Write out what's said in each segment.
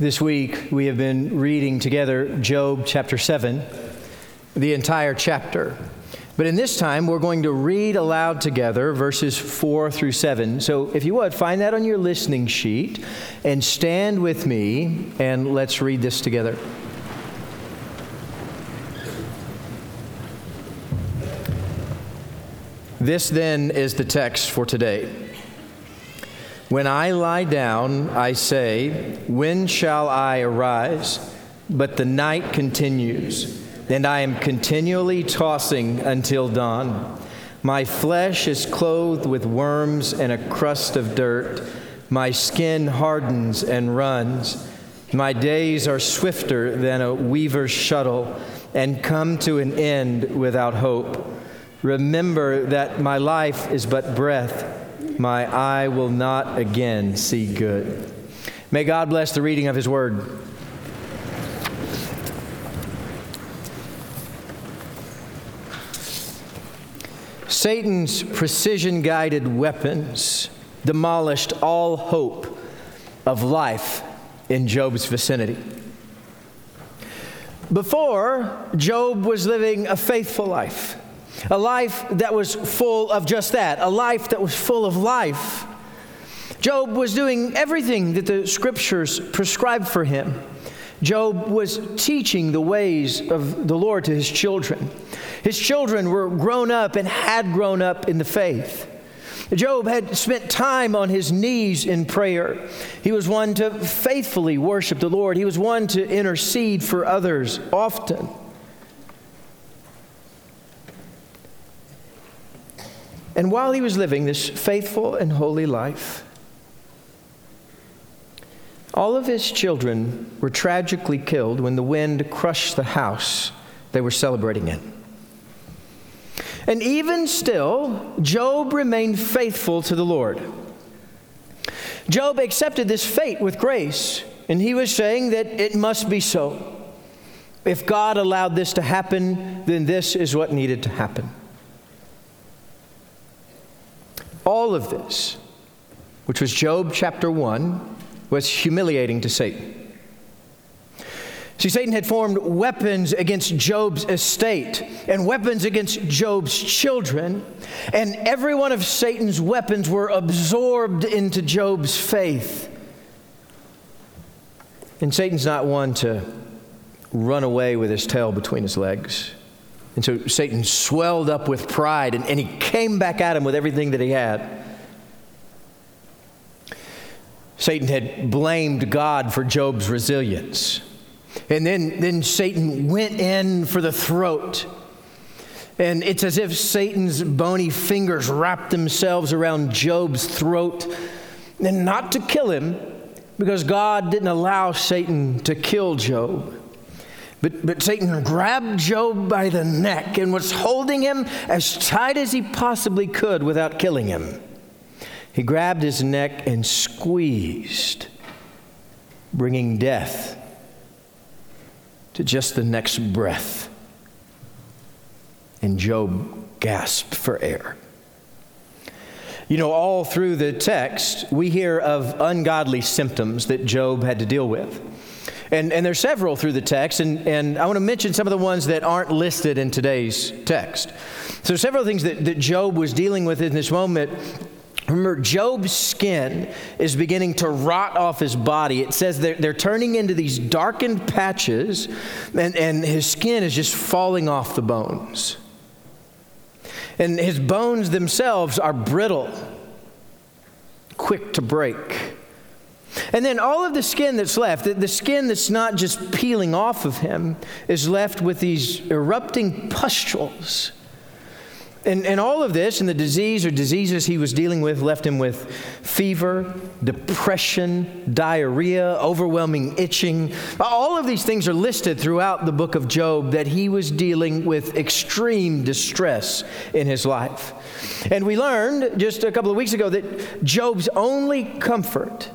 This week, we have been reading together Job chapter 7, the entire chapter. But in this time, we're going to read aloud together verses 4 through 7. So if you would, find that on your listening sheet and stand with me and let's read this together. This then is the text for today. When I lie down, I say, When shall I arise? But the night continues, and I am continually tossing until dawn. My flesh is clothed with worms and a crust of dirt. My skin hardens and runs. My days are swifter than a weaver's shuttle and come to an end without hope. Remember that my life is but breath my eye will not again see good. May God bless the reading of His word. Satan's precision guided weapons demolished all hope of life in Job's vicinity. Before, Job was living a faithful life a life that was full of just that, a life that was full of life. Job was doing everything that the scriptures prescribed for him. Job was teaching the ways of the Lord to his children. His children were grown up and had grown up in the faith. Job had spent time on his knees in prayer. He was one to faithfully worship the Lord, he was one to intercede for others often. And while he was living this faithful and holy life, all of his children were tragically killed when the wind crushed the house they were celebrating in. And even still, Job remained faithful to the Lord. Job accepted this fate with grace, and he was saying that it must be so. If God allowed this to happen, then this is what needed to happen. All of this, which was Job chapter 1, was humiliating to Satan. See, Satan had formed weapons against Job's estate and weapons against Job's children, and every one of Satan's weapons were absorbed into Job's faith. And Satan's not one to run away with his tail between his legs. And so Satan swelled up with pride and, and he came back at him with everything that he had. Satan had blamed God for Job's resilience. And then, then Satan went in for the throat. And it's as if Satan's bony fingers wrapped themselves around Job's throat, and not to kill him, because God didn't allow Satan to kill Job. But, but Satan grabbed Job by the neck and was holding him as tight as he possibly could without killing him. He grabbed his neck and squeezed, bringing death to just the next breath. And Job gasped for air. You know, all through the text, we hear of ungodly symptoms that Job had to deal with. And, and there's several through the text, and, and I want to mention some of the ones that aren't listed in today's text. So, several things that, that Job was dealing with in this moment. Remember, Job's skin is beginning to rot off his body. It says they're, they're turning into these darkened patches, and, and his skin is just falling off the bones. And his bones themselves are brittle, quick to break. And then all of the skin that's left, the, skin that's not just peeling off of him, is left with these erupting pustules And, and all of this and the disease or diseases he was dealing with left him with fever, depression, diarrhea, overwhelming itching. All of these things are listed throughout the book of Job that he was dealing with extreme distress in his life. And we learned just a couple of weeks ago that Job's only comfort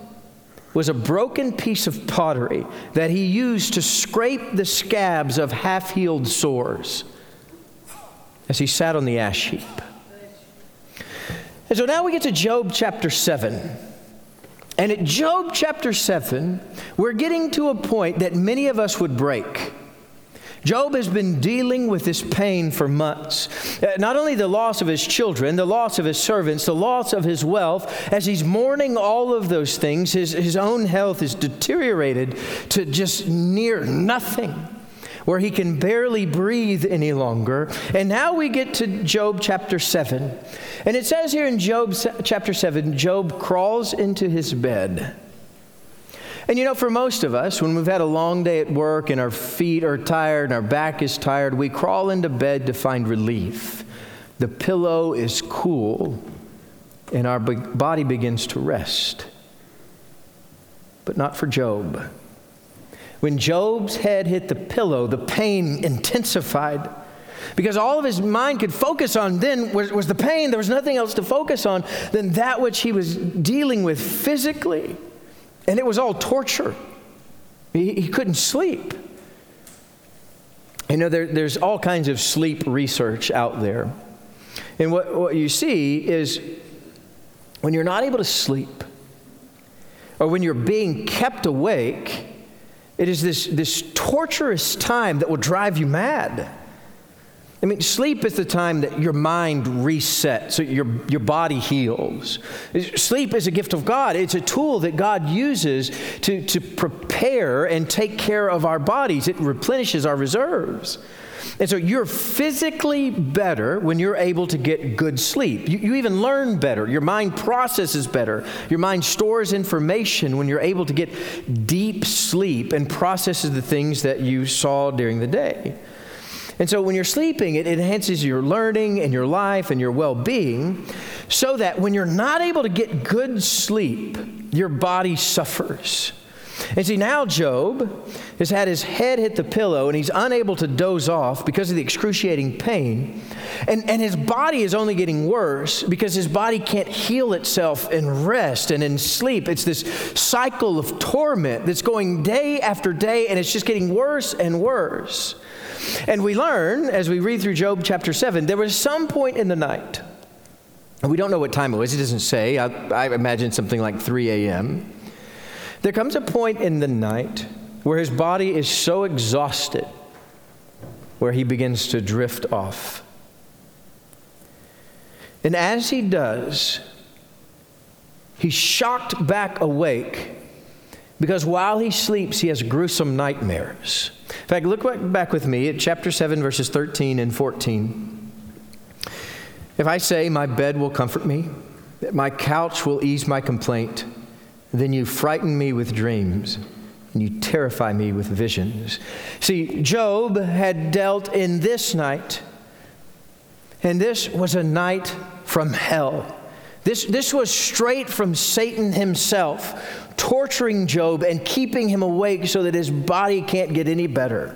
was a broken piece of pottery that he used to scrape the scabs of half healed sores as he sat on the ash heap. And so now we get to Job chapter 7. And at Job chapter 7, we're getting to a point that many of us would break. Job has been dealing with this pain for months. Uh, not only the loss of his children, the loss of his servants, the loss of his wealth, as he's mourning all of those things, his, his own health is deteriorated to just near nothing where he can barely breathe any longer. And now we get to Job chapter 7. And it says here in Job chapter 7 Job crawls into his bed. And you know, for most of us, when we've had a long day at work and our feet are tired and our back is tired, we crawl into bed to find relief. The pillow is cool and our body begins to rest. But not for Job. When Job's head hit the pillow, the pain intensified because all of his mind could focus on then was, was, the pain. There was nothing else to focus on than that which he was dealing with physically. And it was all torture. He, he couldn't sleep. You know, there, there's all kinds of sleep research out there. And what, what you see is when you're not able to sleep, or when you're being kept awake, it is this, this torturous time that will drive you mad. I mean, sleep is the time that your mind resets, so your, your body heals. Sleep is a gift of God. It's a tool that God uses to, to prepare and take care of our bodies, it replenishes our reserves. And so you're physically better when you're able to get good sleep. You, you, even learn better. Your mind processes better. Your mind stores information when you're able to get deep sleep and processes the things that you saw during the day. And so when you're sleeping, it enhances your learning and your life and your well being, so that when you're not able to get good sleep, your body suffers. And see, now Job has had his head hit the pillow and he's unable to doze off because of the excruciating pain. And, and his body is only getting worse because his body can't heal itself in rest and in sleep. It's this cycle of torment that's going day after day and it's just getting worse and worse. And we learn as we read through Job chapter 7, there was some point in the night, and we don't know what time it was, it doesn't say. I, I imagine something like 3 a.m. There comes a point in the night where his body is so exhausted where he begins to drift off. And as he does, he's shocked back awake because while he sleeps, he has gruesome nightmares. In fact, look back with me at chapter 7, verses 13 and 14. If I say, My bed will comfort me, that my couch will ease my complaint, then you frighten me with dreams and you terrify me with visions. See, Job had dealt in this night, and this was a night from hell. This, this was straight from Satan himself, torturing Job and keeping him awake so that his body can't get any better.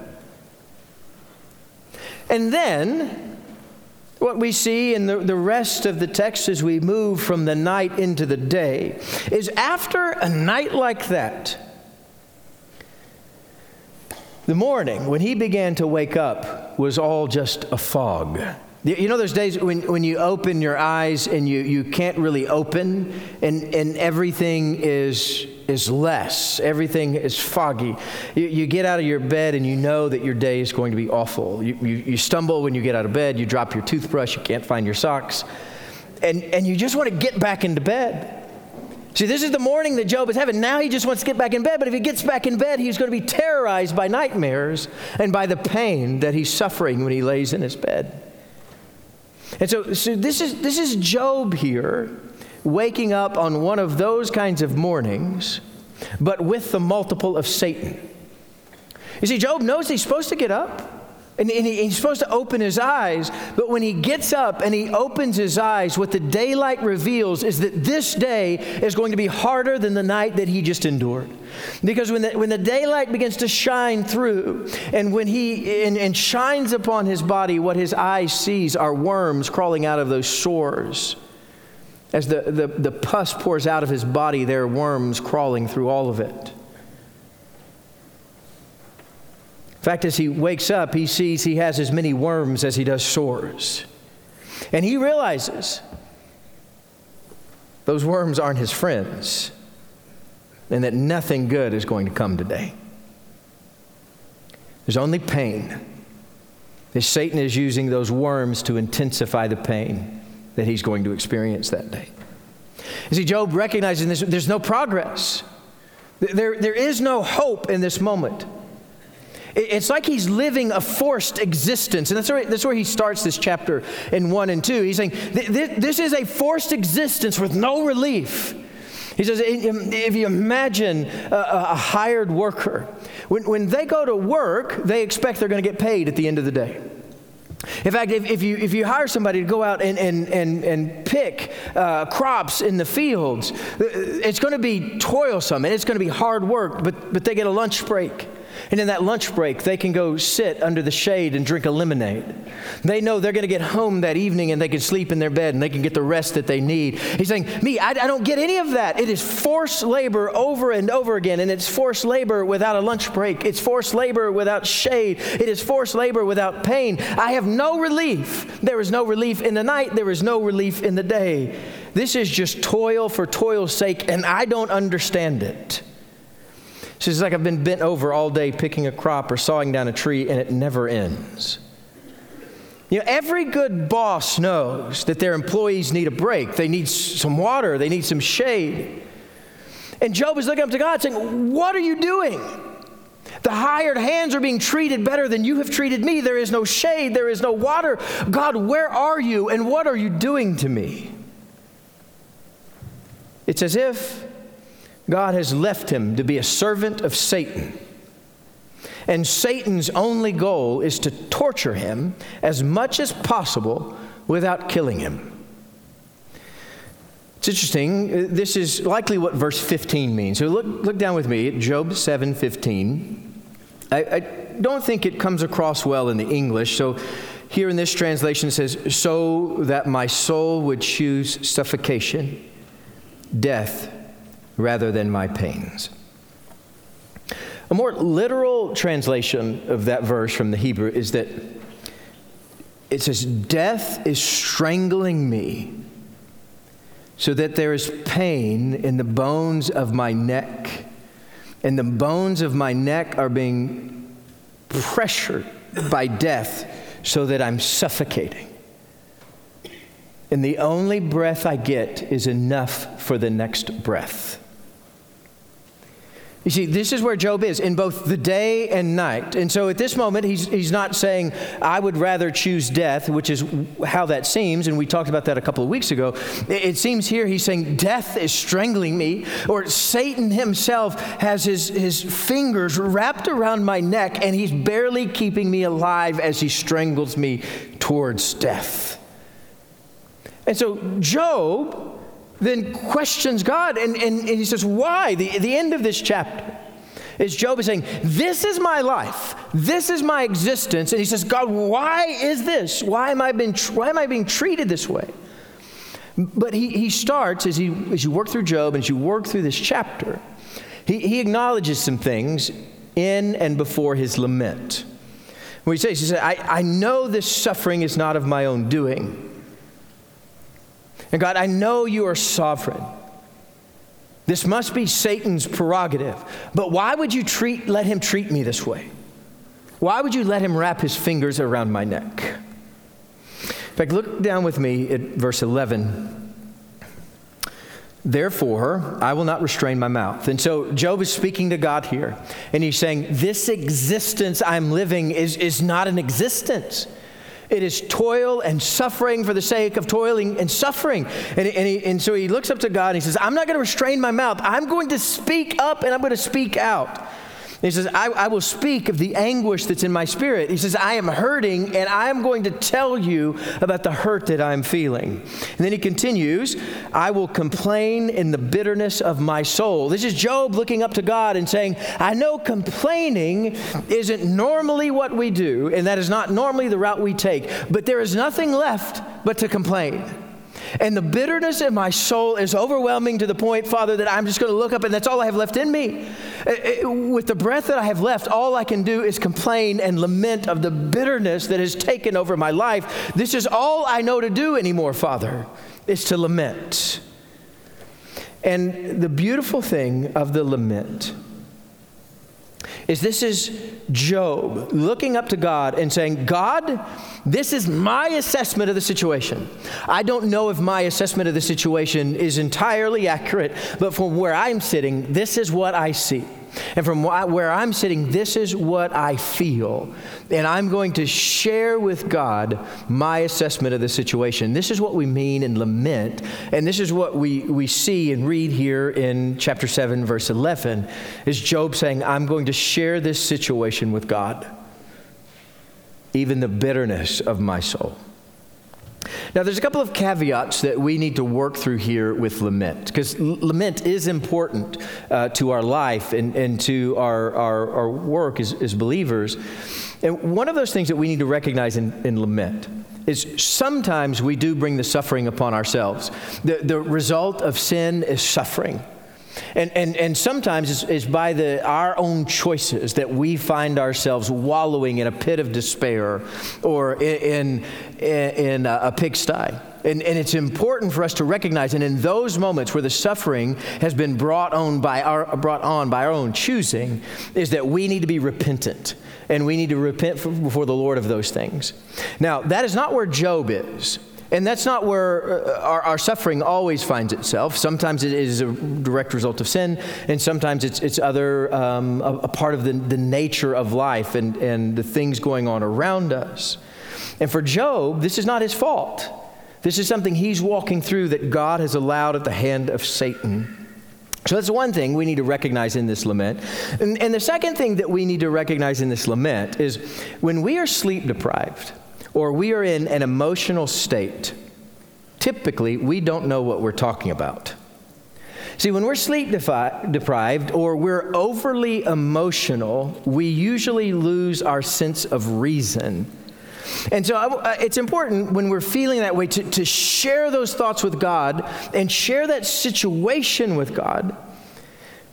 And then what we see in the, the rest of the text as we move from the night into the day is after a night like that, the morning when he began to wake up was all just a fog. You know, there's days when, when you open your eyes and you, you can't really open, and, and everything is, is less. Everything is foggy. You, you get out of your bed and you know that your day is going to be awful. You, you, you stumble when you get out of bed, you drop your toothbrush, you can't find your socks, and, and you just want to get back into bed. See, this is the morning that Job is having. Now he just wants to get back in bed, but if he gets back in bed, he's going to be terrorized by nightmares and by the pain that he's suffering when he lays in his bed. And so, so this, is, this is Job here waking up on one of those kinds of mornings, but with the multiple of Satan. You see, Job knows he's supposed to get up And, and, he, he's supposed to open his eyes, but when he gets up and he opens his eyes, what the daylight reveals is that this day is going to be harder than the night that he just endured. Because when the, when the daylight begins to shine through, and when he and, and shines upon his body, what his eyes sees are worms crawling out of those sores. As the, the, the pus pours out of his body, there are worms crawling through all of it. In fact, as he wakes up, he sees he has as many worms as he does sores. And he realizes those worms aren't his friends and that nothing good is going to come today. There's only pain. Satan is using those worms to intensify the pain that he's going to experience that day. You see, Job recognizing this, there's no progress. There, there is no hope in this moment. It's like he's living a forced existence. And that's where, that's where he starts this chapter in 1 and 2. He's saying, This is a forced existence with no relief. He says, if you imagine a, hired worker, when, when they go to work, they expect they're going to get paid at the end of the day. In fact, if, if, you, if you hire somebody to go out and, and, and, and pick uh, crops in the fields, it's going to be toilsome and it's going to be hard work, but, but they get a lunch break. And in that lunch break, they can go sit under the shade and drink a lemonade. They know they're going to get home that evening and they can sleep in their bed and they can get the rest that they need. He's saying, Me, I, I don't get any of that. It is forced labor over and over again, and it's forced labor without a lunch break. It's forced labor without shade. It is forced labor without pain. I have no relief. There is no relief in the night, there is no relief in the day. This is just toil for toil's sake, and I don't understand it. She says, like I've been bent over all day picking a crop or sawing down a tree, and it never ends. You know, every good boss knows that their employees need a break. They need some water, they need some shade. And Job is looking up to God saying, What are you doing? The hired hands are being treated better than you have treated me. There is no shade, there is no water. God, where are you and what are you doing to me? It's as if God has left him to be a servant of Satan. And Satan's only goal is to torture him as much as possible without killing him. It's interesting. Uh, this is likely what verse 15 means. So look, look down with me at Job 7 15. I, I don't think it comes across well in the English. So here in this translation it says, So that my soul would choose suffocation, death rather than my pains. A more literal translation of that verse from the Hebrew is that it says, Death is strangling me so that there is pain in the bones of my neck, and the bones of my neck are being pressured by death so that I'm suffocating. And the only breath I get is enough for the next breath. You see, this is where Job is in both the day and night. And so at this moment, he's, he's not saying, I would rather choose death, which is how that seems. And we talked about that a couple of weeks ago. It, it seems here he's saying, Death is strangling me, or Satan himself has his, his fingers wrapped around my neck, and he's barely keeping me alive as he strangles me towards death. And so, Job then questions God and, and, and he says, Why? The, the end of this chapter is Job is saying, This is my life. This is my existence. And he says, God, why is this? Why am I, being, why am I being treated this way? But he, he starts, as, he, as you work through Job and as you work through this chapter, he, he acknowledges some things in and before his lament. What he says, he says, I, I know this suffering is not of my own doing. And God, I know you are sovereign. This must be Satan's prerogative. But why would you treat, let him treat me this way? Why would you let him wrap his fingers around my neck? In fact, look down with me at verse 11. Therefore, I will not restrain my mouth. And so Job is speaking to God here, and he's saying, This existence I'm living is, is not an existence. It is toil and suffering for the sake of toiling and suffering. And, and, he, and so he looks up to God and he says, I'm not going to restrain my mouth. I'm going to speak up and I'm going to speak out. He says, I, I, will speak of the anguish that's in my spirit. He says, I am hurting and I am going to tell you about the hurt that I'm feeling. And then he continues, I will complain in the bitterness of my soul. This is Job looking up to God and saying, I know complaining isn't normally what we do, and that is not normally the route we take, but there is nothing left but to complain. And the bitterness in my soul is overwhelming to the point, Father, that I'm just going to look up and that's all I have left in me. Uh, uh, with the breath that I have left, all I can do is complain and lament of the bitterness that has taken over my life. This is all I know to do anymore, Father, is to lament. And the beautiful thing of the lament is this is Job looking up to God and saying, God, this is my assessment of the situation. I don't know if my assessment of the situation is entirely accurate, but from where I'm sitting, this is what I see. And from where I'm sitting, this is what I feel. And I'm going to share with God my assessment of the situation. This is what we mean in lament. And this is what we, we see and read here in chapter 7, verse 11, is Job saying, I'm going to share this situation with God, even the bitterness of my soul. Now, there's a couple of caveats that we need to work through here with lament, because lament is important uh, to our life and, and to our, our, our work as, as believers. And one of those things that we need to recognize in, in lament is sometimes we do bring the suffering upon ourselves. The, the result of sin is suffering. And, and, and sometimes it's, it's by the, our own choices that we find ourselves wallowing in a pit of despair or in, in, in a, pigsty. And, and, it's important for us to recognize, and in those moments where the suffering has been brought on by our, brought on by our own choosing, is that we need to be repentant. And we need to repent before the Lord of those things. Now, that is not where Job is. And that's not where uh, our, our, suffering always finds itself. Sometimes it is a direct result of sin, and sometimes it's, it's other, um, a, a, part of the, the nature of life and, and the things going on around us. And for Job, this is not his fault. This is something he's walking through that God has allowed at the hand of Satan. So that's one thing we need to recognize in this lament. And, and the second thing that we need to recognize in this lament is when we are sleep deprived, or we are in an emotional state, typically we don't know what we're talking about. See, when we're sleep defi- deprived or we're overly emotional, we usually lose our sense of reason. And so uh, it's important when we're feeling that way to, to share those thoughts with God and share that situation with God.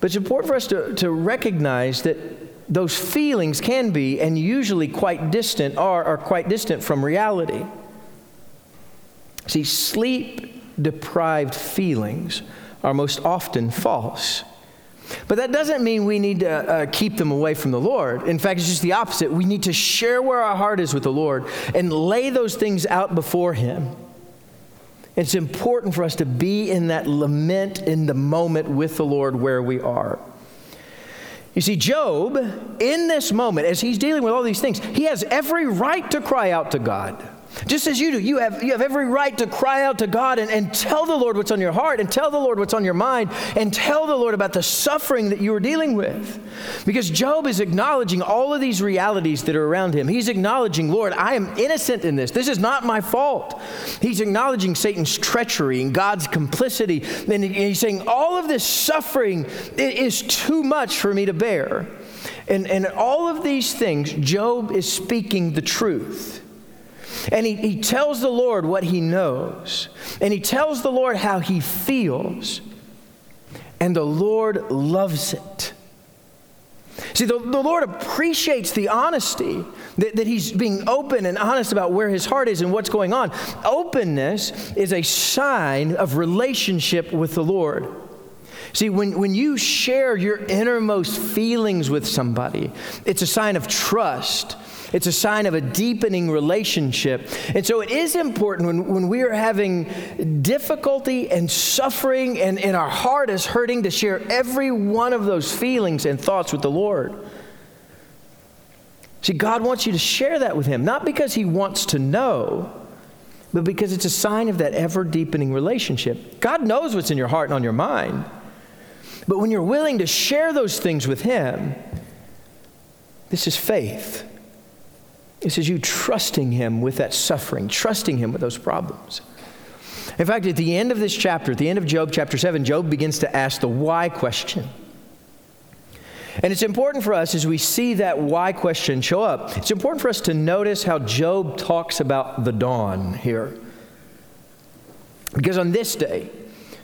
But it's important for us to, to recognize that those feelings can be, and usually quite distant, are, are quite distant from reality. See, sleep deprived feelings are most often false. But that doesn't mean we need to uh, keep them away from the Lord. In fact, it's just the opposite. We need to share where our heart is with the Lord and lay those things out before Him. It's important for us to be in that lament in the moment with the Lord where we are. You see, Job, in this moment, as he's dealing with all these things, he has every right to cry out to God. Just as you do, you have, you have every right to cry out to God and, and tell the Lord what's on your heart and tell the Lord what's on your mind and tell the Lord about the suffering that you are dealing with. Because Job is acknowledging all of these realities that are around him. He's acknowledging, Lord, I am innocent in this. This is not my fault. He's acknowledging Satan's treachery and God's complicity. And he's saying, all of this suffering is too much for me to bear. And, and all of these things, Job is speaking the truth. And he, he tells the Lord what he knows. And he tells the Lord how he feels. And the Lord loves it. See, the, the Lord appreciates the honesty that, that he's being open and honest about where his heart is and what's going on. Openness is a sign of relationship with the Lord. See, when, when you share your innermost feelings with somebody, it's a sign of trust it's a sign of a deepening relationship. And so it is important when, when we are having difficulty and suffering and, and our heart is hurting to share every one of those feelings and thoughts with the Lord. See, God wants you to share that with Him, not because He wants to know, but because it's a sign of that ever deepening relationship. God knows what's in your heart and on your mind. But when you're willing to share those things with Him, This is faith. This is you trusting Him with that suffering, trusting Him with those problems. In fact, at the end of this chapter, at the end of Job chapter 7, Job begins to ask the why question. And it's important for us as we see that why question show up, it's important for us to notice how Job talks about the dawn here. Because on this day,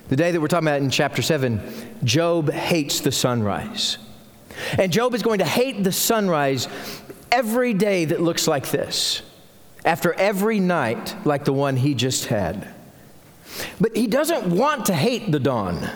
the day that we're talking about in chapter 7, Job hates the sunrise. And Job is going to hate the sunrise every day that looks like this, after every night like the one he just had. But he doesn't want to hate the dawn.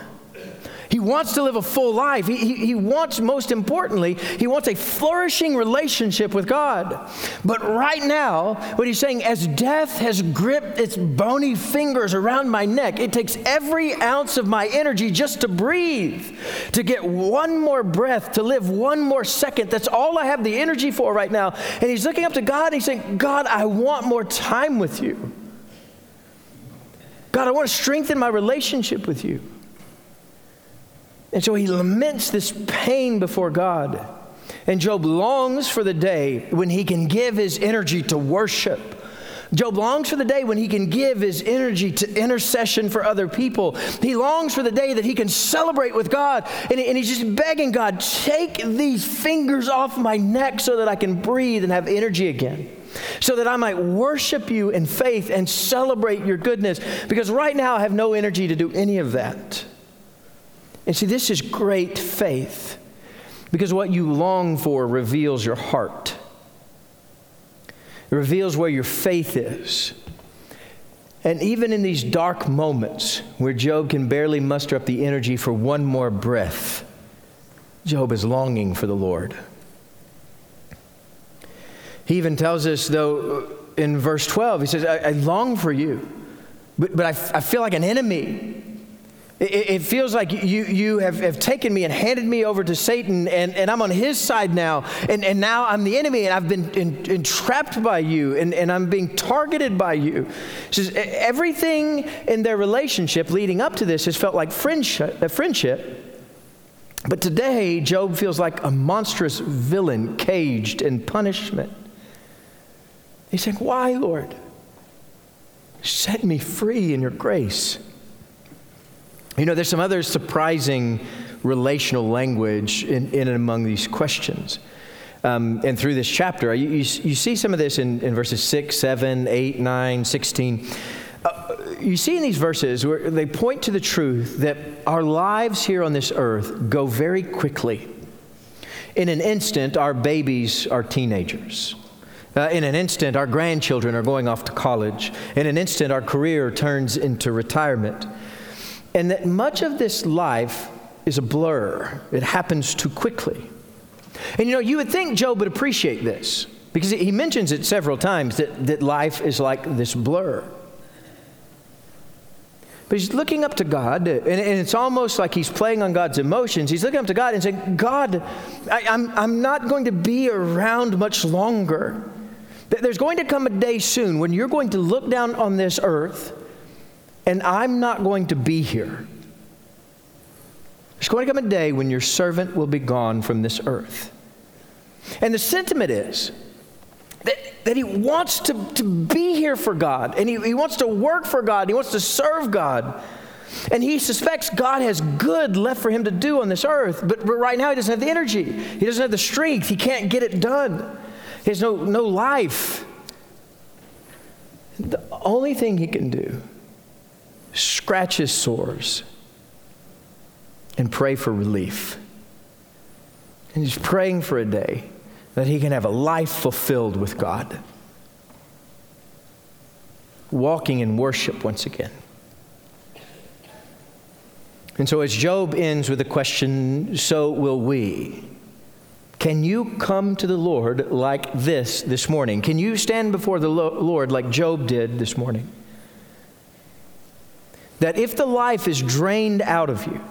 Wants to live a full life. He, he, he, wants, most importantly, he wants a flourishing relationship with God. But right now, what he's saying, as death has gripped its bony fingers around my neck, it takes every ounce of my energy just to breathe, to get one more breath, to live one more second. That's all I have the energy for right now. And he's looking up to God and he's saying, God, I want more time with you. God, I want to strengthen my relationship with you. And so he laments this pain before God. And Job longs for the day when he can give his energy to worship. Job longs for the day when he can give his energy to intercession for other people. He longs for the day that he can celebrate with God. And, and he's just begging God, take these fingers off my neck so that I can breathe and have energy again so that I might worship you in faith and celebrate your goodness. Because right now I have no energy to do any of that. And see, this is great faith because what you long for reveals your heart, it reveals where your faith is. And even in these dark moments where Job can barely muster up the energy for one more breath, Job is longing for the Lord. He even tells us, though, in verse 12, he says, I, I long for you, but, but I, I feel like an enemy. It, feels like you, you have, have taken me and handed me over to Satan, and, and I'm on his side now, and, and now I'm the enemy, and I've been in, entrapped by you, and, and I'm being targeted by you. says, everything in their relationship leading up to this has felt like friendship, friendship. But today, Job feels like a monstrous villain caged in punishment. He's saying, Why, Lord? Set me free in your grace. You know, there's some other surprising relational language in, in and among these questions. Um, and through this chapter, you, you, you, see some of this in, in verses 6, 7, 8, 9, 16. Uh, you see in these verses where they point to the truth that our lives here on this earth go very quickly. In an instant, our babies are teenagers. Uh, in an instant, our grandchildren are going off to college. In an instant, our career turns into retirement. And that much of this life is a blur, it happens too quickly. And you know, you would think Job would appreciate this because he mentions it several times that, that life is like this blur. But he's looking up to God, and, and, it's almost like he's playing on God's emotions. He's looking up to God and saying, God, I, I'm, I'm not going to be around much longer. There's going to come a day soon when you're going to look down on this earth and I'm not going to be here. There's going to come a day when your servant will be gone from this earth. And the sentiment is that, that he wants to, to be here for God, and he, he wants to work for God, he wants to serve God. And he suspects God has good left for him to do on this earth, but, but right now he doesn't have the energy, he doesn't have the strength, he can't get it done. He has no, no life. The only thing he can do scratch his sores and pray for relief. And he's praying for a day that he can have a life fulfilled with God. Walking in worship once again. And so, as Job ends with the question, so will we. Can you come to the Lord like this this morning? Can you stand before the Lord like Job did this morning? That if the life is drained out of you,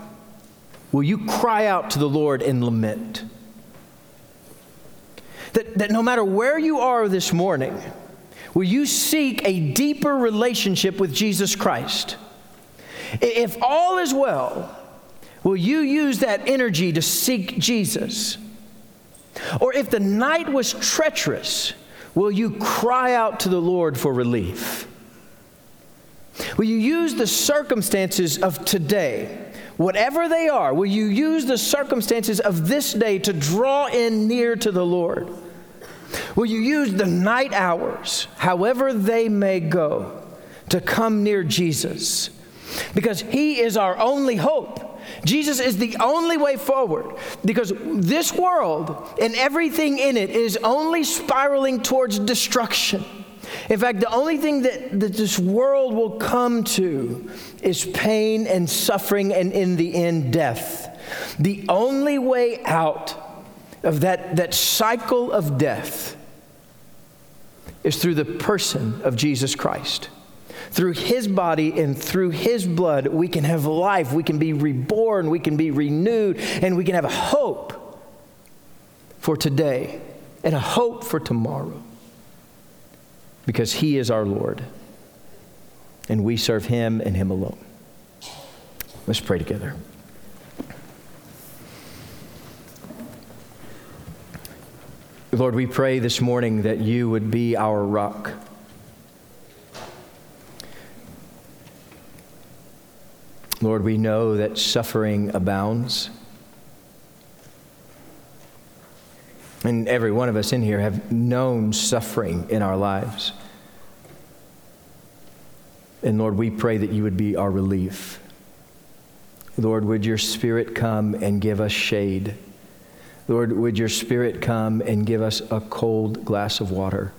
will you cry out to the Lord and lament? That, that no matter where you are this morning, will you seek a deeper relationship with Jesus Christ? If all is well, will you use that energy to seek Jesus? Or if the night was treacherous, will you cry out to the Lord for relief? Will you use the circumstances of today, whatever they are, will you use the circumstances of this day to draw in near to the Lord? Will you use the night hours, however they may go, to come near Jesus? Because He is our only hope. Jesus is the only way forward because this world and everything in it is only spiraling towards destruction. In fact, the only thing that, that this world will come to is pain and suffering, and in the end, death. The only way out of that, that cycle of death is through the person of Jesus Christ. Through his body and through his blood, we can have life, we can be reborn, we can be renewed, and we can have a hope for today and a hope for tomorrow because He is our Lord. And we serve Him and Him alone. Let's pray together. Lord, we pray this morning that you would be our rock. Lord, we know that suffering abounds. And every one of us in here have known suffering in our lives. And Lord, we pray that you would be our relief. Lord, would your spirit come and give us shade? Lord, would your spirit come and give us a cold glass of water?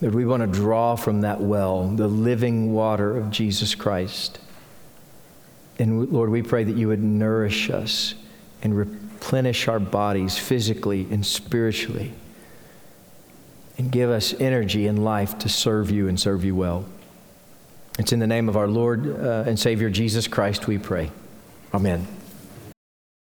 Lord, we want to draw from that well, the living water of Jesus Christ. And Lord, we pray that you would nourish us and replenish our bodies physically and spiritually and give us energy and life to serve you and serve you well. It's in the name of our Lord uh, and Savior Jesus Christ we pray. Amen.